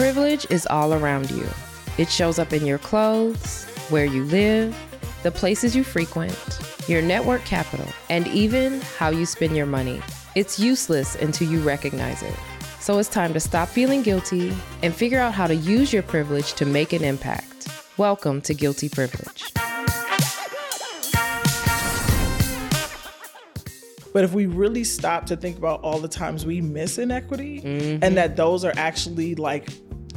Privilege is all around you. It shows up in your clothes, where you live, the places you frequent, your network capital, and even how you spend your money. It's useless until you recognize it. So it's time to stop feeling guilty and figure out how to use your privilege to make an impact. Welcome to Guilty Privilege. But if we really stop to think about all the times we miss inequity Mm-hmm. and that those are actually like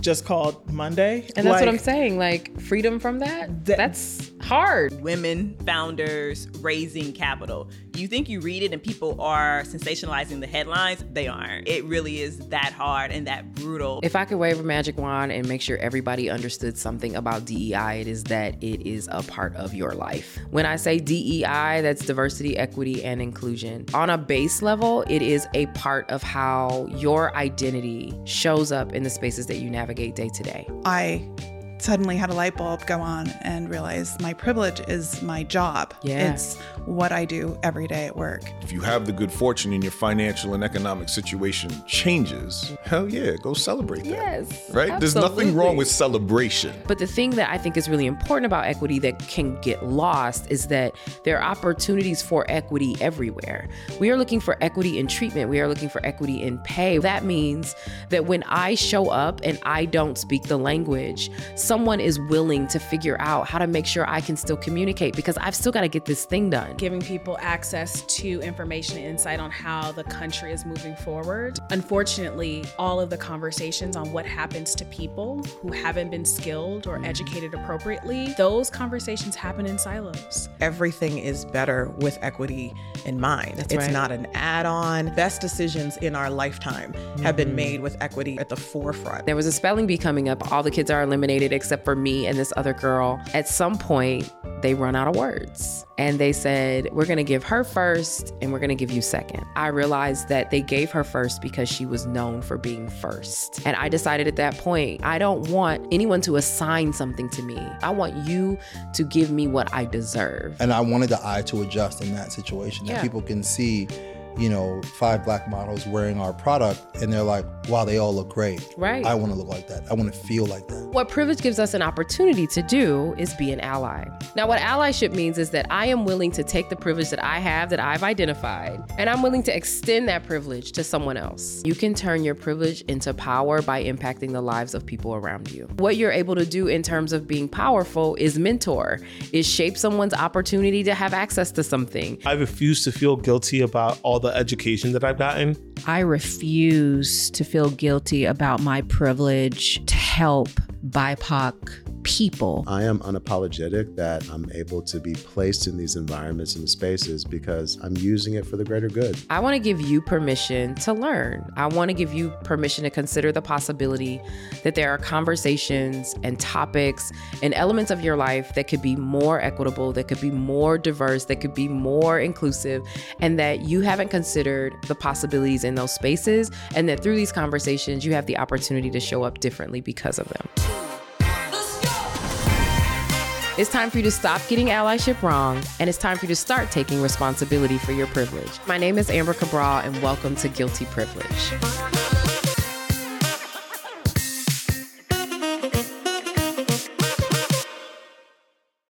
just called Monday. And that's what I'm saying. Like freedom from that, That- that's hard. women founders raising capital. You think you read it and people are sensationalizing the headlines? They aren't. It really is that hard and that brutal. If I could wave a magic wand and make sure everybody understood something about DEI, it is that it is a part of your life. When I say DEI, that's diversity, equity, and inclusion. On a base level, it is a part of how your identity shows up in the spaces that you navigate day to day. I suddenly had a light bulb go on and realized my privilege is my job. Yeah. It's what I do every day at work. If you have the good fortune and your financial and economic situation changes, hell yeah, go celebrate that. Yes, Right? There's nothing wrong with celebration. But the thing that I think is really important about equity that can get lost is that there are opportunities for equity everywhere. We are looking for equity in treatment, we are looking for equity in pay. That means that when I show up and I don't speak the language, someone is willing to figure out how to make sure I can still communicate because I've still got to get this thing done. giving people access to information and insight on how the country is moving forward. Unfortunately, all of the conversations on what happens to people who haven't been skilled or educated appropriately, those conversations happen in silos. everything is better with equity in mind. it's right. not an add on. Best decisions in our lifetime have Mm-hmm. been made with equity at the forefront. There was a spelling bee coming up. All the kids are eliminated except for me and this other girl. At some point, they run out of words. And they said, We're to give her first and we're to give you second. I realized that they gave her first because she was known for being first. And I decided at that point, I don't want anyone to assign something to me. I want you to give me what I deserve. and I wanted the eye to adjust in that situation that Yeah. people can see, you know, five black models wearing our product and they're like, wow, they all look great. Right. I want to look like that. I want to feel like that. What privilege gives us an opportunity to do is be an ally. Now, what allyship means is that I am willing to take the privilege that I have, that I've identified, and I'm willing to extend that privilege to someone else. You can turn your privilege into power by impacting the lives of people around you. What you're able to do in terms of being powerful is mentor, is shape someone's opportunity to have access to something. I refuse to feel guilty about all the education that I've gotten. I refuse to feel guilty about my privilege to help BIPOC people. I am unapologetic that I'm able to be placed in these environments and spaces because I'm using it for the greater good. I want to give you permission to learn. I want to give you permission to consider the possibility that there are conversations and topics and elements of your life that could be more equitable, that could be more diverse, that could be more inclusive, and that you haven't considered the possibilities in those spaces, and that through these conversations, you have the opportunity to show up differently because of them. It's time for you to stop getting allyship wrong, and it's time for you to start taking responsibility for your privilege. My name is Amber Cabral, and welcome to Guilty Privilege.